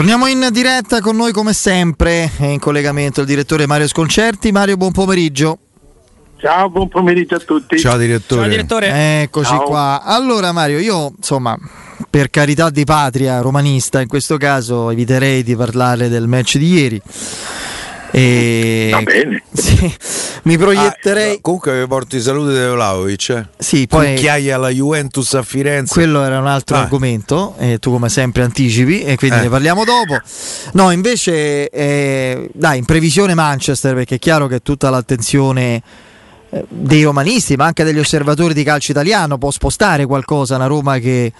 Torniamo in diretta con noi come sempre, è in collegamento il direttore Mario Sconcerti. Mario, buon pomeriggio. Ciao, buon pomeriggio a tutti. Ciao direttore. Ciao direttore. Eccoci Ciao. qua. Allora Mario, io insomma, per carità di patria romanista, in questo caso eviterei di parlare del match di ieri. E... Va bene. Sì, mi proietterei... Ah, comunque porti i saluti di Vlaovic. Eh? sì, poi Cucchiaia alla Juventus a Firenze. quello era un altro Ah. argomento, e tu come sempre anticipi e quindi Eh. ne parliamo dopo. No, invece, eh, dai, in previsione Manchester, perché è chiaro che tutta l'attenzione eh, dei romanisti, ma anche degli osservatori di calcio italiano, può spostare qualcosa, una Roma che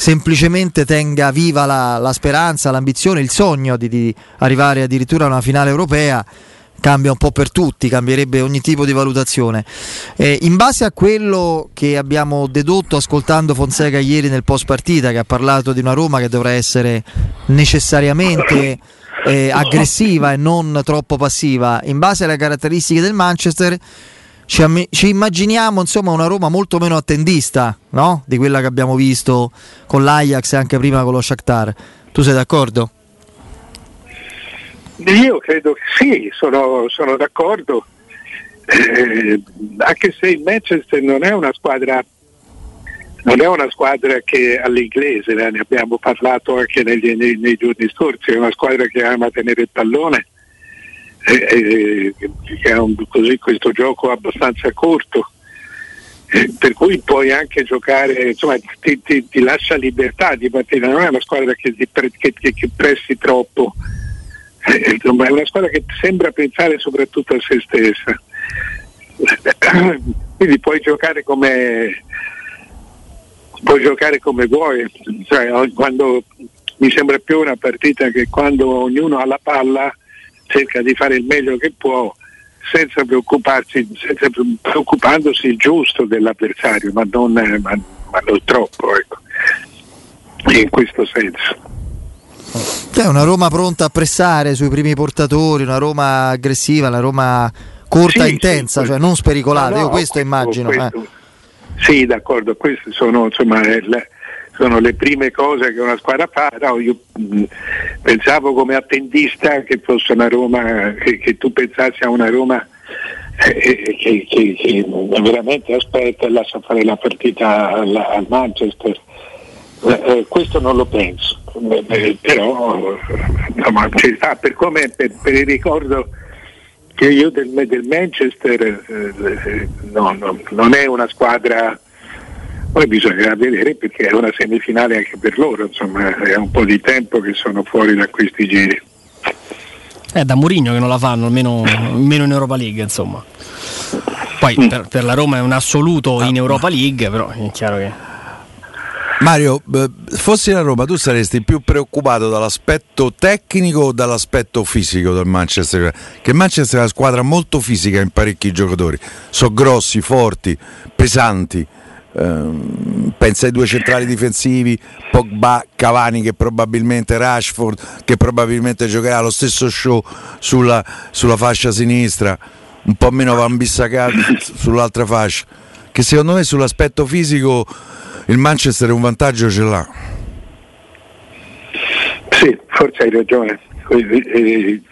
semplicemente tenga viva la, la speranza, l'ambizione, il sogno di, di arrivare addirittura a una finale europea. Cambia un po' per tutti, cambierebbe ogni tipo di valutazione. Eh, in base a quello che abbiamo dedotto ascoltando Fonseca ieri nel post partita, che ha parlato di una Roma che dovrà essere necessariamente eh, aggressiva e non troppo passiva, in base alle caratteristiche del Manchester, ci, am- ci immaginiamo insomma una Roma molto meno attendista no? di quella che abbiamo visto con l'Ajax e anche prima con lo Shakhtar. Tu sei d'accordo? Io credo che sì, sono, sono d'accordo. Eh, anche se il Manchester non è una squadra non è una squadra che all'inglese, eh, ne abbiamo parlato anche negli- nei, nei giorni scorsi, è una squadra che ama tenere il pallone, eh, ha un- così questo gioco abbastanza corto, per cui puoi anche giocare, insomma ti, ti- ti lascia libertà di partita, non è una squadra che, che- che- che pressi troppo, Eh, insomma, è una squadra che sembra pensare soprattutto a se stessa. Quindi puoi giocare come puoi giocare come vuoi, Cioè, quando, mi sembra più una partita che quando ognuno ha la palla cerca di fare il meglio che può senza preoccuparsi, senza pre- preoccupandosi il giusto dell'avversario, ma non, eh, ma- ma non troppo, ecco. in questo senso. È una Roma pronta a pressare sui primi portatori, una Roma aggressiva, una Roma corta e Sì, intensa, sì, cioè non spericolata. No, Io questo, immagino. eh. questo- Sì, d'accordo, queste sono, insomma, eh, le, sono le prime cose che una squadra fa. No, io mh, pensavo come attendista che fosse una Roma, che, che tu pensassi a una Roma eh, eh, che, che- che veramente aspetta e lascia fare la partita al, al Manchester. Eh, eh, questo non lo penso, Eh, eh, però insomma, ci sta, per, come, per, per il ricordo che io del, del Manchester no, no, non è una squadra poi bisognerà vedere perché è una semifinale anche per loro insomma è un po' di tempo che sono fuori da questi giri È da Mourinho che non la fanno, almeno, almeno in Europa League, insomma. Poi per, per la Roma è un assoluto in Europa League, però è chiaro che. Mario, eh, fossi la Roma, tu saresti più preoccupato dall'aspetto tecnico o dall'aspetto fisico del Manchester? Che il Manchester è una squadra molto fisica in parecchi giocatori, sono grossi, forti, pesanti. Ehm, pensa ai due centrali difensivi, Pogba, Cavani che probabilmente Rashford che probabilmente giocherà lo stesso show sulla, sulla fascia sinistra, un po' meno Van Bissaka sull'altra fascia. Che secondo me sull'aspetto fisico il Manchester un vantaggio ce l'ha. sì forse hai ragione Eh, eh,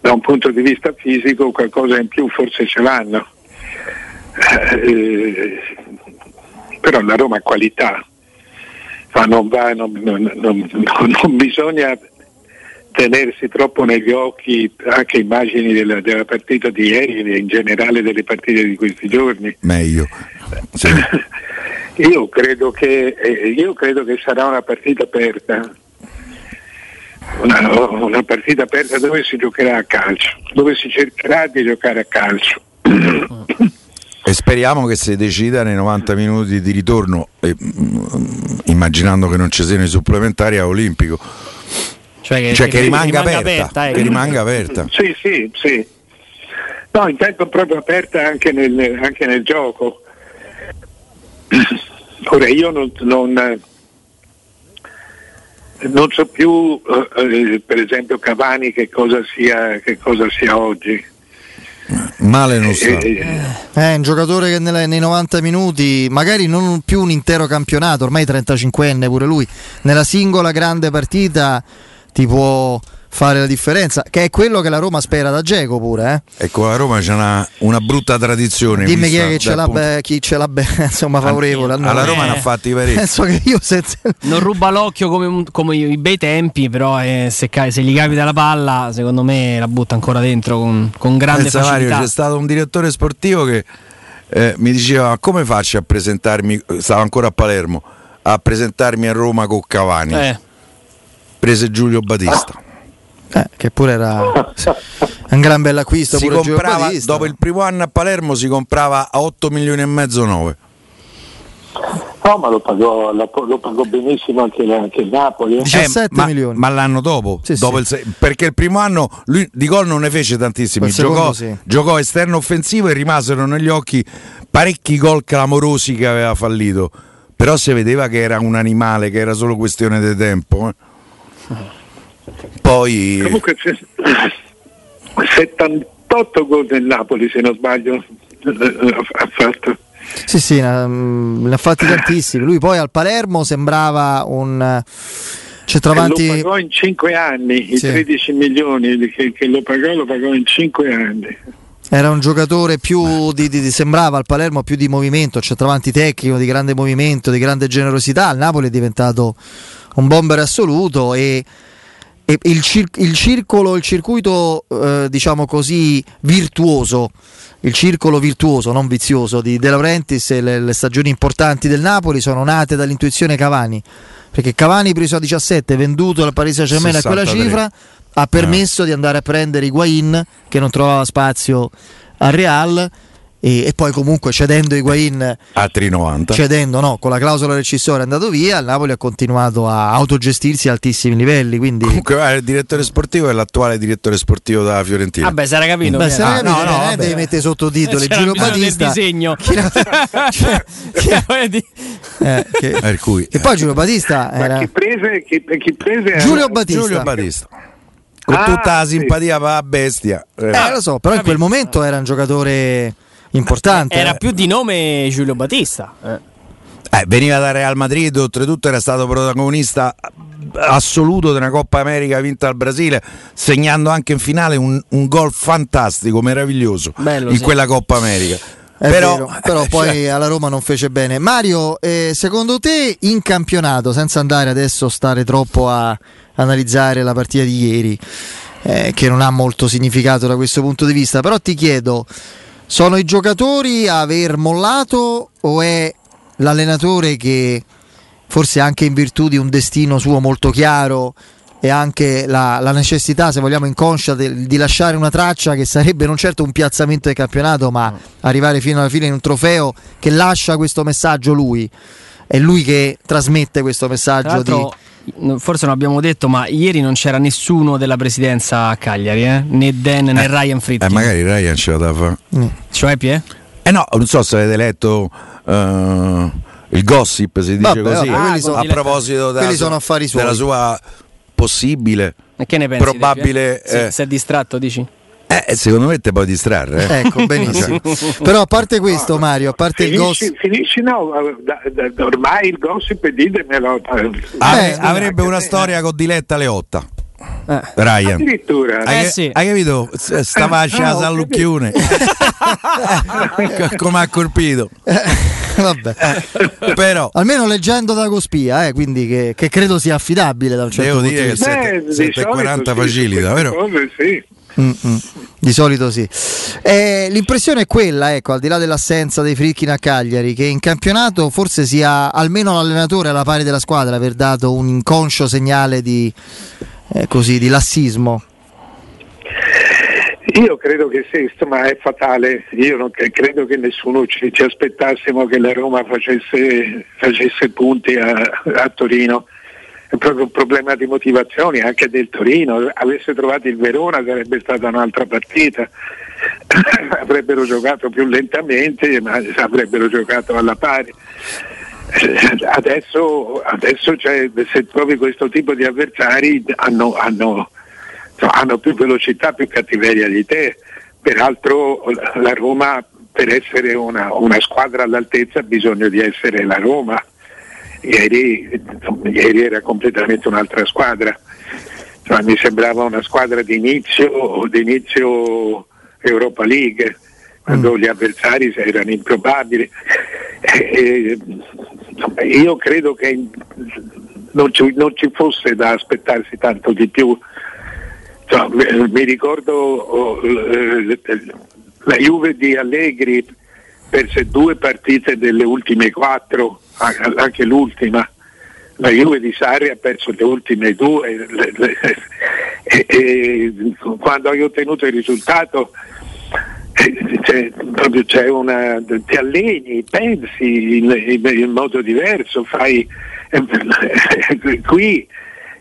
da un punto di vista fisico qualcosa in più forse ce l'hanno Eh, però la Roma ha qualità ma non, va, non, non- non- non- non bisogna tenersi troppo negli occhi anche immagini della, della partita di ieri e in generale delle partite di questi giorni. Meglio. Sì. Io credo che, eh, io credo che sarà una partita aperta. Una, una partita aperta dove si giocherà a calcio, dove si cercherà di giocare a calcio. E speriamo che si decida nei 90 minuti di ritorno, e, mm, immaginando che non ci siano i supplementari a Olimpico, Cioè che, cioè che, rimanga, aperta, ecco. che rimanga aperta. Sì, sì, sì. No, intanto proprio aperta anche nel, anche nel gioco. Ora io non, non, non so più, eh, eh, per esempio, Cavani che cosa sia, che cosa sia oggi. Male non sta. Eh, È un giocatore che nelle- nei 90 minuti, magari non più un intero campionato, ormai 35enne pure lui, nella singola grande partita ti può fare la differenza, che è quello che la Roma spera da Geco pure. Eh? Ecco, la Roma c'è una, una brutta tradizione. Dimmi chi che ce l'ha, be- chi ce l'ha be- insomma, favorevole. a noi. Alla Roma Eh. ne ha fatti parecchi. Penso che io senza... Non ruba l'occhio come, come i bei tempi, però eh, se, se gli capita la palla, secondo me la butta ancora dentro con, con grande Pensa, Mario, facilità. c'è stato un direttore sportivo che eh, mi diceva "Ma come faccio a presentarmi, stavo ancora a Palermo, a presentarmi a Roma con Cavani. Eh, Prese Giulio Battista. Eh, che pure era un gran bel acquisto. Si comprava, dopo il primo anno a Palermo si comprava a 8 milioni e mezzo 9. No, ma lo pagò, lo, lo pagò benissimo anche, anche il Napoli. eh. 17 ma, milioni. ma l'anno dopo, Sì, dopo sì. il perché il primo anno lui di gol non ne fece tantissimi, giocò, sì. giocò esterno offensivo e rimasero negli occhi parecchi gol clamorosi che aveva fallito. Però si vedeva che era un animale, che era solo questione di tempo. eh. Poi Comunque se- 78 gol del Napoli se non sbaglio ha fatto. Sì, sì, ne mm, ha fatti tantissimi. Lui poi al Palermo sembrava un eh, centravanti. Lo pagò in 5 anni, i Sì. 13 milioni che, che lo pagò, lo pagò in 5 anni. Era un giocatore più di, di- di- sembrava al Palermo più di movimento, centravanti tecnico, di grande movimento, di grande generosità. Al Napoli è diventato un bomber assoluto e il, cir- il circolo, il circuito, eh, diciamo così, virtuoso. Il circolo virtuoso, non vizioso, di De Laurentiis e le, le stagioni importanti del Napoli sono nate dall'intuizione Cavani. Perché Cavani preso a 17, venduto al Paris Saint Germain a quella 63. cifra, ha permesso di andare a prendere Higuain che non trovava spazio al Real e, e poi comunque cedendo Higuain a 3,90. cedendo no, con la clausola rescissoria è andato via il Napoli ha continuato a autogestirsi a altissimi livelli quindi Comunque guarda, il direttore sportivo è l'attuale direttore sportivo della Fiorentina. vabbè, si era capito. Beh, Piero. se Ah, ne no, no, eh, devi mettere sottotitoli C'era Giro bisogno del Battista disegno. Cioè, eh, che, Per cui che poi Giulio Battista era chi prese, chi, chi prese Giulio Battista Giulio Battista. Con Ah, tutta la sì. simpatia per la bestia. Eh. eh, lo so però in quel momento era un giocatore importante Era più di nome Giulio Battista. Eh. Eh, veniva da Real Madrid, oltretutto era stato protagonista assoluto della Coppa America vinta al Brasile, segnando anche in finale un, un gol fantastico, meraviglioso Bello, in sì. quella Coppa America. È però, vero, però eh, poi cioè, alla Roma non fece bene. Mario, eh, secondo te in campionato, senza andare adesso a stare troppo a analizzare la partita di ieri, eh, che non ha molto significato da questo punto di vista, però ti chiedo, sono i giocatori a aver mollato o è l'allenatore che forse anche in virtù di un destino suo molto chiaro e anche la, la necessità, se vogliamo, inconscia del- di lasciare una traccia che sarebbe non certo un piazzamento del campionato, ma arrivare fino alla fine in un trofeo che lascia questo messaggio lui. È lui che trasmette questo messaggio di... forse non abbiamo detto, ma ieri non c'era nessuno della presidenza a Cagliari, eh? né Dan né Ryan eh, Fritti. magari Ryan ce la da fare. Mm. Cioè, Pie? Eh no, non so se avete letto eh, il gossip, si dice Vabbè, così, vabbè, quelli a sono- proposito della, sono affari suoi. della sua possibile E che ne pensi? Probabile, eh. Si, si è distratto, dici? Eh, secondo me te puoi distrarre. eh. Ecco, benissimo. Però a parte questo, Mario, a parte il Finisci, gossip... finisci no, da- da- da- ormai il gossip ditemelo. Ave- Eh, avrebbe una storia con Diletta Leotta. Eh. Ryan. Addirittura. Hai, Eh, sì. hai capito? Stava a Ah, a Lucchione. Come ha colpito. Vabbè. Però Almeno leggendo da Cospia, eh, quindi che, che credo sia affidabile da un certo Devo punto dire di che vista. sette- Beh, di sette e solito 40 sì, facilita, queste vero? cose sì. Di solito sì. Eh, l'impressione è quella, ecco, al di là dell'assenza dei Frickin a Cagliari, che in campionato forse sia almeno l'allenatore alla pari della squadra aver dato un inconscio segnale di, eh, così, di lassismo. Io credo che sì, ma è fatale. Io non cre- credo che nessuno ci, ci aspettassimo che la Roma facesse, facesse punti a, a Torino. È proprio un problema di motivazioni anche del Torino. Avesse trovato il Verona sarebbe stata un'altra partita. avrebbero giocato più lentamente, ma avrebbero giocato alla pari. Eh, Adesso, adesso c'è- se trovi questo tipo di avversari hanno, hanno- hanno più velocità, più cattiveria di te. Peraltro la Roma per essere una, una squadra all'altezza ha bisogno di essere la Roma. Ieri, ieri era completamente un'altra squadra. cioè, mi sembrava una squadra di inizio, di inizio Europa League, quando mm. gli avversari erano improbabili. E, io credo che non ci, non ci, fosse da aspettarsi tanto di più. Cioè, mi ricordo oh, la Juve di Allegri perse due partite delle ultime quattro, anche l'ultima. La Juve di Sarri ha perso le ultime due e, e, quando hai ottenuto il risultato eh, c'è, proprio c'è una, ti alleni, pensi in, in, in modo diverso, fai eh, qui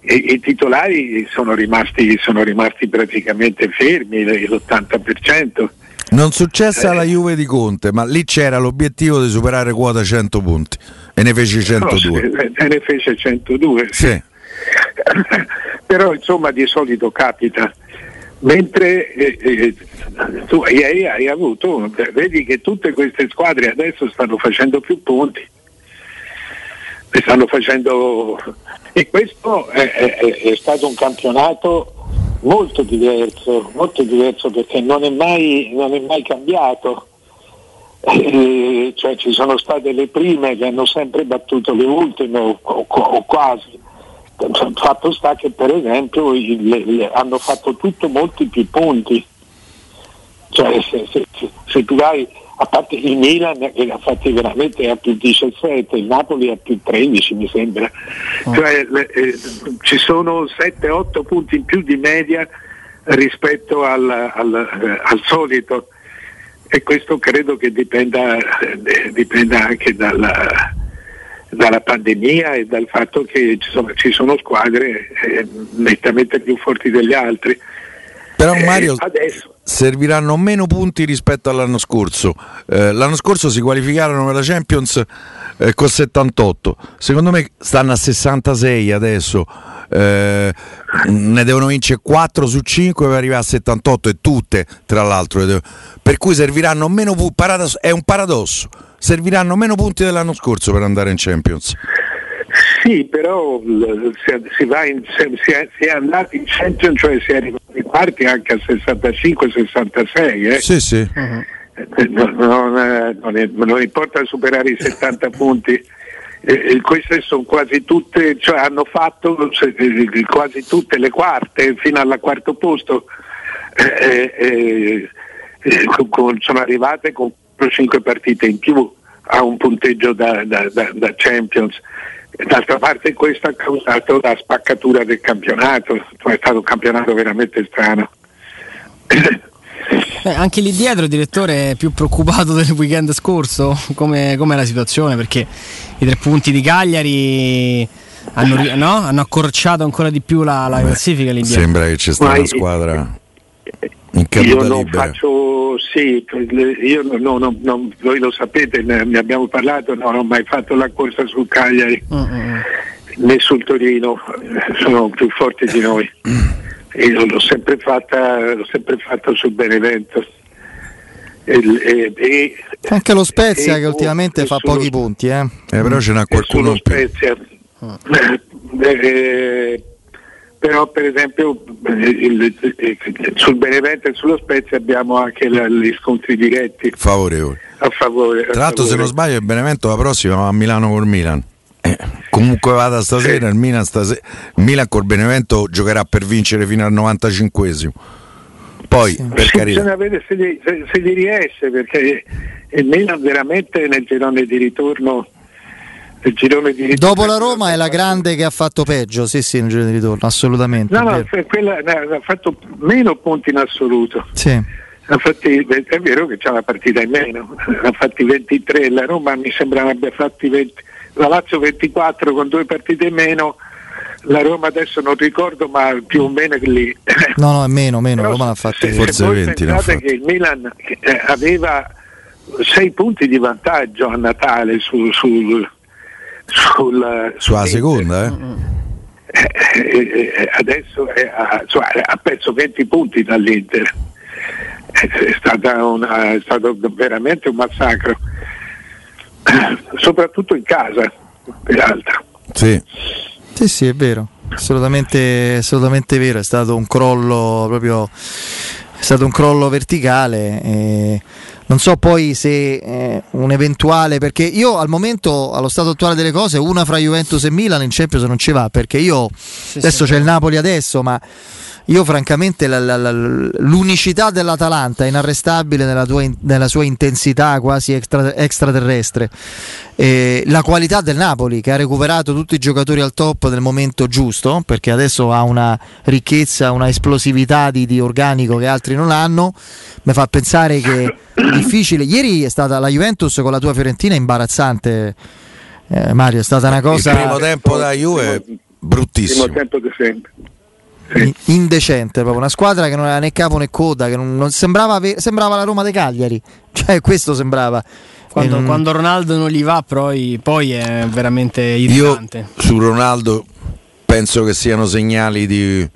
i, i, titolari sono rimasti, sono rimasti praticamente fermi, l'80%. Non successe alla Juve di Conte, ma lì c'era l'obiettivo di superare quota 100 punti e ne fece 102. No, e ne fece 102. Sì. Però insomma di solito capita. Mentre eh, eh, tu ieri hai avuto, vedi che tutte queste squadre adesso stanno facendo più punti. Stanno facendo e questo è, è, è stato un campionato molto diverso, molto diverso perché non è mai, non è mai cambiato. Cioè ci sono state le prime che hanno sempre battuto le ultime o, o, o quasi. Fatto sta che per esempio il, le, hanno fatto tutto molti più punti. Cioè, se, se, se tu vai a parte il Milan che ha fatti veramente a più 17, il Napoli a più 13 mi sembra, oh. cioè, eh, ci sono 7-8 punti in più di media rispetto al, al, eh, al solito e questo credo che dipenda, eh, dipenda anche dalla, dalla, pandemia e dal fatto che ci sono, ci sono squadre eh, nettamente più forti degli altri. Però Mario, adesso, serviranno meno punti rispetto all'anno scorso. Eh, l'anno scorso si qualificarono per la Champions eh, con 78, secondo me stanno a 66 adesso. Eh, ne devono vincere 4 su 5 per arrivare a 78 e tutte tra l'altro per cui serviranno meno punti è un paradosso serviranno meno punti dell'anno scorso per andare in Champions sì, però si, in, si, è, si, è, andati in Champions, cioè si è arrivati in quarti anche a 65-66. Eh? Sì, sì. Uh-huh. Non, non, non, è, non, importa superare i 70 punti. Eh, queste sono quasi tutte, cioè hanno fatto quasi tutte le quarte fino al quarto posto. Eh, eh, con, sono arrivate con 5 partite in più a un punteggio da, da, da, da Champions. D'altra parte questo ha causato la spaccatura del campionato, è stato un campionato veramente strano. Eh, anche lì dietro il direttore è più preoccupato del weekend scorso, come è la situazione? Perché i tre punti di Cagliari hanno, no? hanno accorciato ancora di più la, la classifica lì dietro. Sembra che c'è stata una squadra io non libera. faccio, sì, io no, no, no, voi lo sapete, ne abbiamo parlato, non ho mai fatto la corsa sul Cagliari uh-uh. né sul Torino, sono più forti di noi. Io l'ho sempre fatta, l'ho sempre fatta sul Benevento. E, e, e, Anche lo Spezia che ultimamente fa pochi punti, eh. Eh, però ce n'ha qualcuno più. Spezia. Uh. Eh, però per esempio il, il, sul Benevento e sullo Spezia abbiamo anche la, gli scontri diretti favorevoli a favore. Tra l'altro se non sbaglio il Benevento la prossima va a Milano col Milan. Eh, comunque vada stasera, sì. il, Milan stasera, il Milan col Benevento giocherà per vincere fino al 95esimo. Poi sì. per carità. Bisogna vedere se gli, se, se gli riesce perché il Milan veramente nel girone di ritorno il girone di ritorno. Dopo la Roma è la grande che ha fatto peggio, sì sì, nel girone di ritorno, assolutamente. No, no, quella ha fatto meno punti in assoluto. Sì. Fatti, è vero che c'è una partita in meno, ha fatti 23, la Roma mi sembra abbia fatti 20, la Lazio 24 con due partite in meno, la Roma adesso non ricordo ma più o meno lì. No, no, è meno, meno, Però Roma ha fatti se, forse se 20. Pensate che il Milan eh, aveva 6 punti di vantaggio a Natale sul, sul sul, sulla seconda eh? eh, eh adesso è a, cioè, ha perso 20 punti dall'Inter. È, una, è stato veramente un massacro. Soprattutto in casa peraltro. Sì. Sì sì è vero. Assolutamente, assolutamente vero, è stato un crollo proprio è stato un crollo verticale. Eh, non so poi se eh, un eventuale, perché io al momento, allo stato attuale delle cose, una fra Juventus e Milan in Champions non ci va, perché io sì, adesso sì, c'è il Napoli adesso, ma io francamente la, la, la, l'unicità dell'Atalanta è inarrestabile nella, tua, nella sua intensità quasi extra, extraterrestre. Eh, la qualità del Napoli che ha recuperato tutti i giocatori al top nel momento giusto, perché adesso ha una ricchezza, una esplosività di, di organico che altri non hanno, mi fa pensare che è difficile. Ieri è stata la Juventus con la tua Fiorentina imbarazzante. Eh, Mario, è stata una cosa. Il primo tempo da Juve bruttissimo. Il primo tempo di sempre indecente, proprio una squadra che non aveva né capo né coda, che non, non sembrava, sembrava, la Roma dei Cagliari, cioè questo sembrava. Quando, non... quando Ronaldo non gli va, poi, poi è veramente irritante. Io su Ronaldo penso che siano segnali di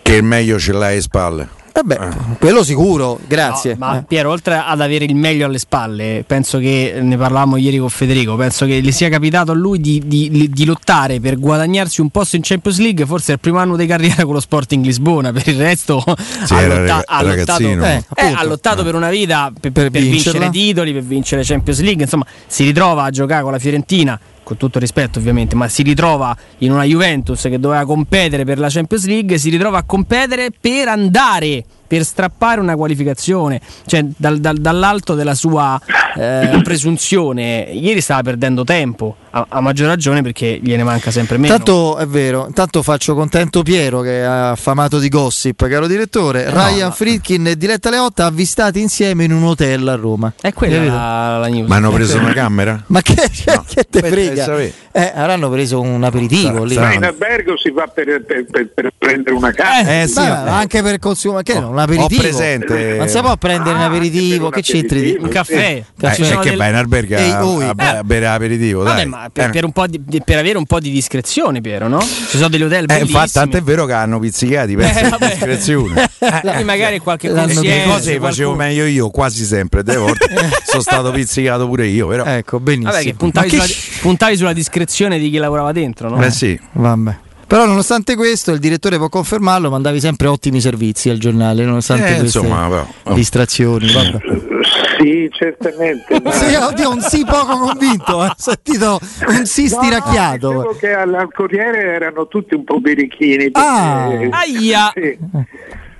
che il meglio ce l'hai alle spalle. Vabbè, eh. quello sicuro, grazie. No, ma eh. Piero, oltre ad avere il meglio alle spalle, penso che ne parlavamo ieri con Federico. Penso che gli sia capitato a lui di, di, di lottare per guadagnarsi un posto in Champions League. Forse è il primo anno di carriera con lo Sporting Lisbona. Per il resto, sì, ha, lotta, ha, lottato, eh, eh, ha, lottato, per una vita per, per, per vincere titoli, per vincere Champions League. Insomma, si ritrova a giocare con la Fiorentina con tutto rispetto ovviamente, ma si ritrova in una Juventus che doveva competere per la Champions League, si ritrova a competere per andare per strappare una qualificazione, cioè dal, dal, dall'alto della sua eh, presunzione. Ieri stava perdendo tempo, a, a, maggior ragione perché gliene manca sempre meno. Tanto è vero, intanto faccio contento Piero che è affamato di gossip, caro direttore. No, Ryan no. Friedkin e Diletta Leotta avvistati insieme in un hotel a Roma. È quella la, la news. Ma hanno preso una camera? Ma che, no. che te frega? Eh, avranno preso un aperitivo lì. in albergo si va per, per, per, per prendere una camera. Eh, sì, Beh, anche per consumare. Che oh. un aperitivo. Presente. Non si può prendere ah, un aperitivo, che c'entri? Un caffè. Eh, è che vai in albergo a, a, a, bere aperitivo. Vabbè, ma per, eh. per, di, per, avere un po' di discrezione, Piero, no? Ci sono degli hotel eh, infatti, tanto è vero che hanno pizzicati per eh, discrezione. eh, magari qualche consiglio. cose facevo meglio io, quasi sempre. Delle volte sono stato pizzicato pure io. Però. Ecco, benissimo. Vabbè, che puntavi, che... Sulla, puntavi sulla discrezione di chi lavorava dentro, no? Beh, sì. Vabbè. Però nonostante questo, il direttore può confermarlo, mandavi sempre ottimi servizi al giornale, nonostante eh, queste insomma, però, oh. distrazioni. Vabbè. Sì, certamente. Ma... Sì, oddio, un sì poco convinto, ho sentito un sì stiracchiato. No, che al, al Corriere erano tutti un po' birichini. Perché, ah, aia! Sì.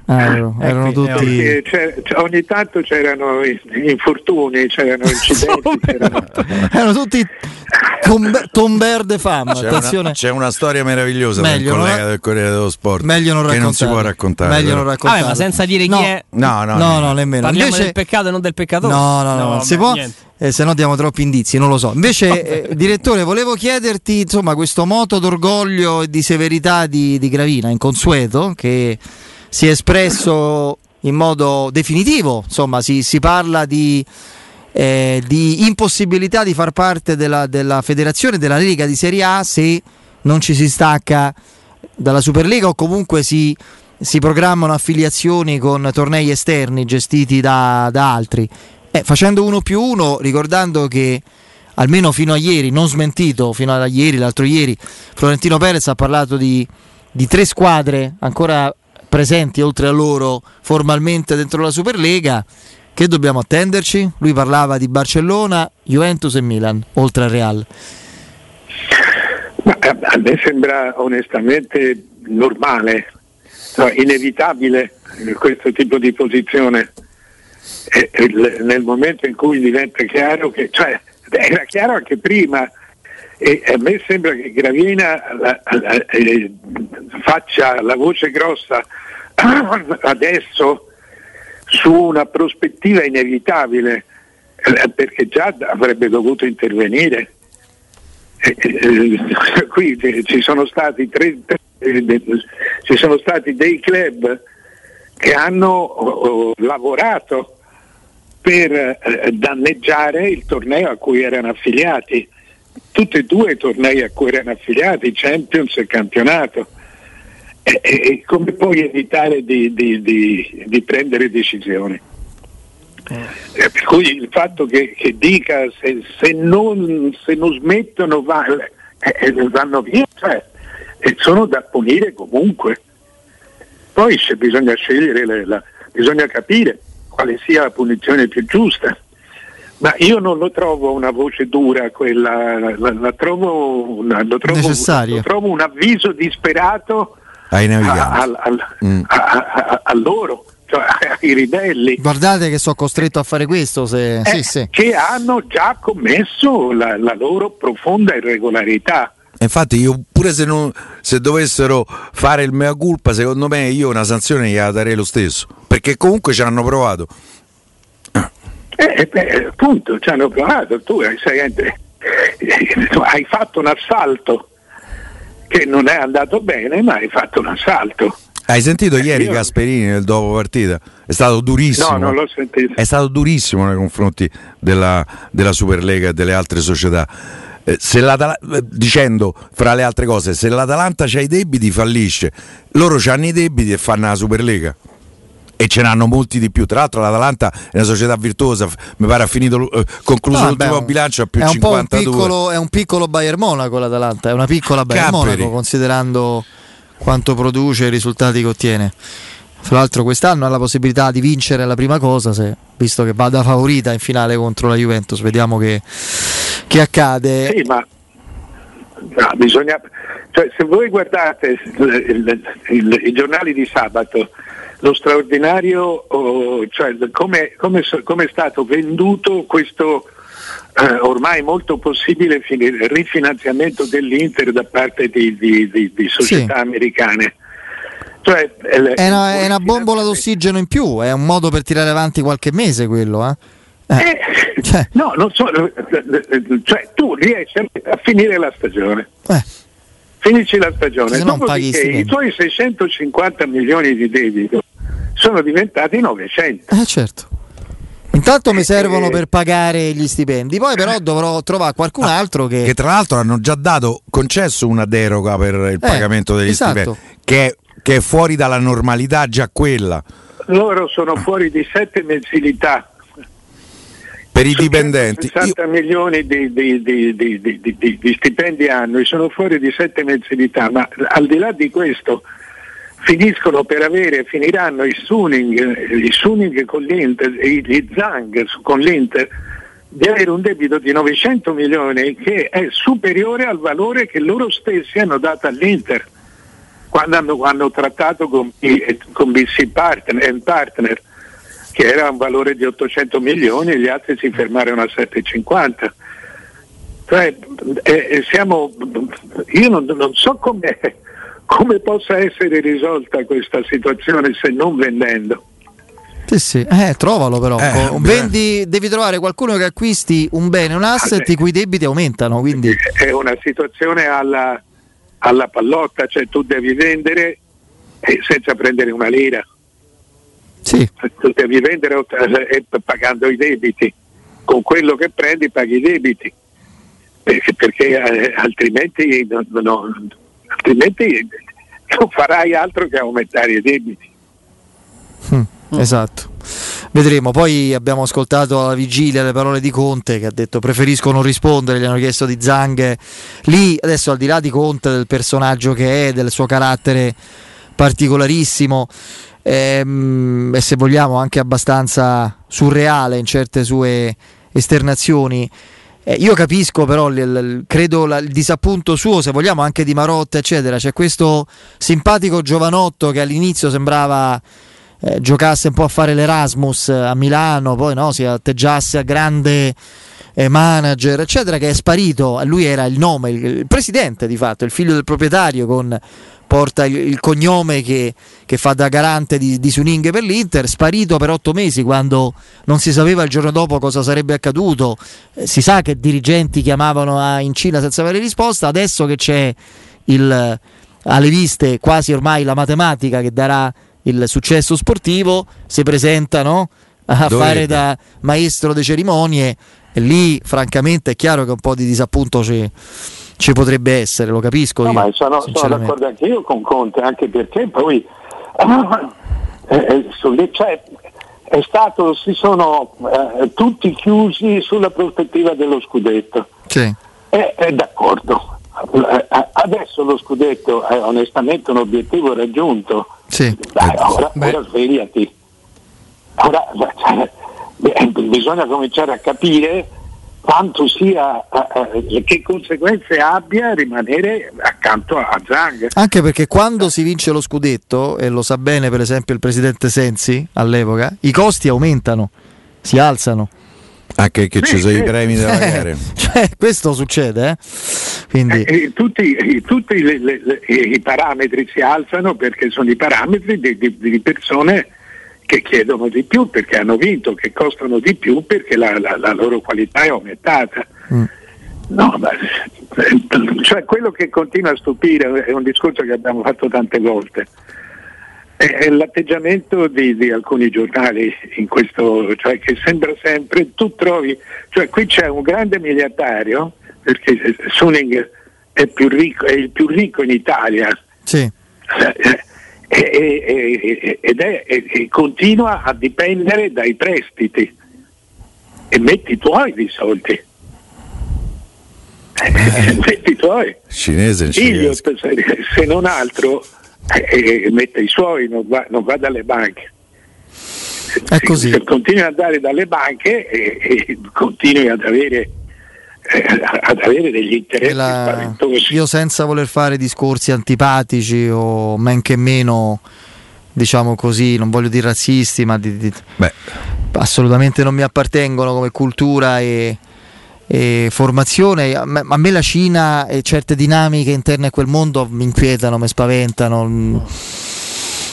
Ah, ecco, erano tutti... C'è, c'è, ogni tanto c'erano infortuni, c'erano incidenti. c'erano... erano tutti tomber, tomber de fama. C'è una, c'è una, storia meravigliosa Meglio del collega non... del Corriere dello Sport Meglio non che non si può raccontare. Meglio non raccontare. Vabbè, ma senza dire no. chi è. No, no, no, no nemmeno. Parliamo Invece... del peccato e non del peccatore. No, no, no, no non si può. Eh, se no diamo troppi indizi, non lo so. Invece, eh, direttore, volevo chiederti insomma questo moto d'orgoglio e di severità di, di Gravina, inconsueto, che si è espresso in modo definitivo, insomma si, si parla di, eh, di, impossibilità di far parte della, della federazione della Lega di Serie A se non ci si stacca dalla Superlega o comunque si, si programmano affiliazioni con tornei esterni gestiti da, da altri. Eh, facendo uno più uno, ricordando che almeno fino a ieri, non smentito, fino a ieri, l'altro ieri, Florentino Perez ha parlato di, di tre squadre ancora presenti oltre a loro formalmente dentro la Superlega. Che dobbiamo attenderci? Lui parlava di Barcellona, Juventus e Milan, oltre al Real. Ma a me sembra onestamente normale, no, inevitabile questo tipo di posizione. Nel momento in cui diventa chiaro che, cioè, era chiaro anche prima, e a me sembra che Gravina la, la, eh, faccia la voce grossa adesso su una prospettiva inevitabile, eh, perché già avrebbe dovuto intervenire. Eh, eh, qui ci sono, tre, ci sono stati dei club che hanno lavorato per danneggiare il torneo a cui erano affiliati, tutti e due i tornei a cui erano affiliati, Champions e campionato. E, e come puoi evitare di, di, di, di prendere decisioni? Eh. eh. Per cui il fatto che, che dica se, se, non, se, non, smettono va, eh, eh vanno via, cioè, e sono da punire comunque. Poi se bisogna scegliere, la, bisogna capire quale sia la punizione più giusta. Ma io non lo trovo una voce dura, quella, la, la trovo, una, lo, trovo, lo, trovo, un avviso disperato ai naviganti. A, a, mm. a, a loro. Cioè, ai ribelli. Guardate che sono costretto a fare questo. Se... Eh, sì, sì. Che hanno già commesso la, la loro profonda irregolarità. Infatti, io pure se, non, se, dovessero fare il mea culpa, secondo me io una sanzione gliela darei lo stesso. Perché comunque ci hanno provato. Eh, beh, appunto, ci hanno provato. Tu sei, hai fatto un assalto che non è andato bene, ma hai fatto un assalto. Hai sentito ieri Io... Gasperini nel dopo partita? È stato durissimo. No, non l'ho sentito. È stato durissimo nei confronti della, della Superlega e delle altre società. Eh, eh, dicendo fra le altre cose, se l'Atalanta ha i debiti fallisce, loro hanno i debiti e fanno la Superlega e ce n'hanno molti di più. Tra l'altro, l'Atalanta è una società virtuosa. Mi pare ha finito eh, concluso no, l'ultimo beh, bilancio a più è 52. Un piccolo, è un piccolo Bayern Monaco l'Atalanta, è una piccola Bayern Capperi. Monaco considerando quanto produce e i risultati che ottiene. Fra l'altro quest'anno ha la possibilità di vincere la prima cosa, se, visto che vada favorita in finale contro la Juventus, vediamo che, che accade. Sì, ma no, bisogna, cioè, se voi guardate il, il, il, i giornali di sabato, lo straordinario, oh, cioè come, come, come, è stato venduto questo eh, ormai molto possibile rifinanziamento dell'Inter da parte di, di, di, di società sì. americane. Cioè, è, una, è, una, bombola d'ossigeno in più, è un modo per tirare avanti qualche mese quello. Eh? Eh, eh, cioè. No, non so, cioè tu riesci a finire la stagione. Eh. Finisci la stagione, dopodiché i tuoi 650 milioni di debito sono diventati 900. Eh certo. Intanto mi servono per pagare gli stipendi, poi però dovrò trovare qualcun ah, altro che... Che tra l'altro hanno già dato, concesso una deroga per il eh, pagamento degli esatto. stipendi, che è, che è fuori dalla normalità già quella. Loro sono fuori di sette mensilità per i dipendenti 60 Io... milioni di, di, di, di, stipendi annui sono fuori di sette mensilità ma al di là di questo finiscono per avere, finiranno i Suning, i Suning con l'Inter, gli Zang con l'Inter, di avere un debito di 900 milioni che è superiore al valore che loro stessi hanno dato all'Inter quando hanno, hanno trattato con, con BC partner, partner, che era un valore di 800 milioni e gli altri si fermarono a 750. Cioè, eh, siamo, io non, non so come come possa essere risolta questa situazione se non vendendo? Sì, sì. Eh, trovalo però. Eh, Vendi, devi trovare qualcuno che acquisti un bene, un asset i cui debiti aumentano. Quindi... È una situazione alla, alla pallotta, cioè tu devi vendere eh, senza prendere una lira. Sì. Tu devi vendere eh, pagando i debiti. Con quello che prendi paghi i debiti. Perché, perché eh, altrimenti no, no, altrimenti non farai altro che aumentare i debiti. Mm, esatto. Vedremo, poi abbiamo ascoltato alla vigilia le parole di Conte che ha detto preferisco non rispondere, gli hanno chiesto di Zang. Lì adesso al di là di Conte, del personaggio che è, del suo carattere particolarissimo ehm, e se vogliamo anche abbastanza surreale in certe sue esternazioni, eh, io capisco però, il, il, credo la, il disappunto suo, se vogliamo anche di Marotta, eccetera. C'è questo simpatico giovanotto che all'inizio sembrava eh, giocasse un po' a fare l'Erasmus a Milano, poi no, si atteggiasse a grande eh, manager, eccetera, che è sparito. Lui era il nome, il, il presidente di fatto, il figlio del proprietario con porta il, cognome che, che, fa da garante di, di Suning per l'Inter, sparito per otto mesi quando non si sapeva il giorno dopo cosa sarebbe accaduto. Eh, si sa che dirigenti chiamavano a, in Cina senza avere risposta, adesso che c'è il, alle viste quasi ormai la matematica che darà il successo sportivo, si presentano a Dove fare da maestro di cerimonie. E lì francamente è chiaro che un po' di disappunto c'è ci potrebbe essere, lo capisco. No, io, ma sono, sono, d'accordo anche io con Conte, anche perché poi eh, eh, cioè, è stato, si sono eh, tutti chiusi sulla prospettiva dello scudetto. Sì. è d'accordo. eh, adesso lo scudetto è onestamente un obiettivo raggiunto. Sì. Dai, ora, ora svegliati. Ora, cioè, bisogna cominciare a capire quanto sia, eh, che conseguenze abbia rimanere accanto a Zang. Anche perché quando si vince lo scudetto, e lo sa bene per esempio il presidente Sensi all'epoca, i costi aumentano, si alzano. Anche che ci sono i premi da pagare. cioè, questo succede, eh? Quindi... Eh, tutti, tutti le, le, le, i parametri si alzano perché sono i parametri di, di, di, persone che chiedono di più perché hanno vinto, che costano di più perché la, la, la loro qualità è aumentata. Mm. No, ma, cioè quello che continua a stupire è un discorso che abbiamo fatto tante volte è l'atteggiamento di, di, alcuni giornali in questo, cioè che sembra sempre, tu trovi, cioè qui c'è un grande miliardario, perché Suning è, ricco, è il più ricco in Italia. Sì. E, e, ed è, e continua a dipendere dai prestiti e metti i tuoi di soldi. Eh. metti i tuoi. Cinese, Elliot, se non altro, e, mette i suoi, non va, non va dalle banche. È così. Se continui ad andare dalle banche e, e continui ad avere, eh, ad avere degli interessi la, spaventosi. Io senza voler fare discorsi antipatici o men che meno, diciamo così, non voglio dire razzisti, ma di, di, assolutamente non mi appartengono come cultura e, e formazione. A me, a me, la Cina e certe dinamiche interne a quel mondo mi inquietano, mi spaventano.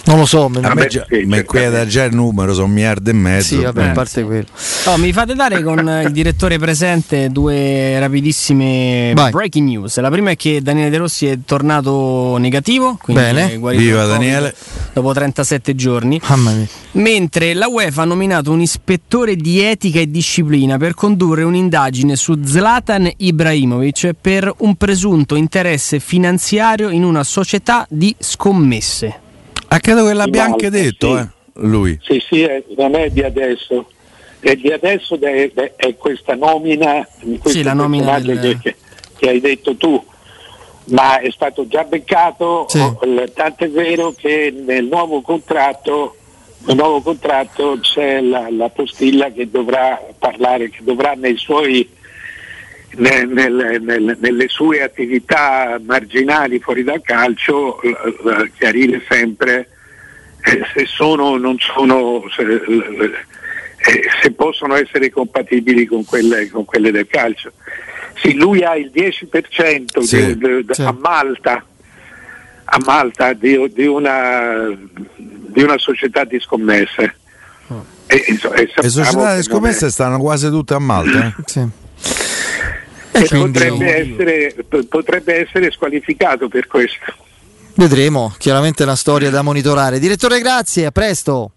Non lo so, a me, già, mi inquieta già il numero, sono un miliardo e mezzo. Sì, vabbè, a parte quello. Oh, mi fate dare con il direttore presente due rapidissime Vai. breaking news. La prima è che Daniele De Rossi è tornato negativo, Bene. Viva Daniele. Dopo 37 giorni. Mamma mia. Mentre la UEFA ha nominato un ispettore di etica e disciplina per condurre un'indagine su Zlatan Ibrahimovic per un presunto interesse finanziario in una società di scommesse. Ah, credo che l'abbia anche detto, sì. eh, lui. Sì, sì, è, non è di adesso. È di adesso è, è, questa nomina, sì, la nomina del... che, che, hai detto tu, ma è stato già beccato, sì. tanto è vero che nel nuovo contratto, nel nuovo contratto c'è la, la, postilla che dovrà parlare, che dovrà nei suoi nel, nel, nelle sue attività marginali fuori dal calcio chiarire sempre eh, se sono o non sono se, eh, se, possono essere compatibili con quelle, con quelle, del calcio. Sì, lui ha il 10% sì, de, de, sì. a Malta, a Malta di, di, una, di, una, società di scommesse. Oh. E, e, e Le società di scommesse stanno quasi tutte a Malta. Eh? sì. Eh, potrebbe, essere, potrebbe essere squalificato per questo. Vedremo, chiaramente è una storia da monitorare. Direttore, grazie, a presto.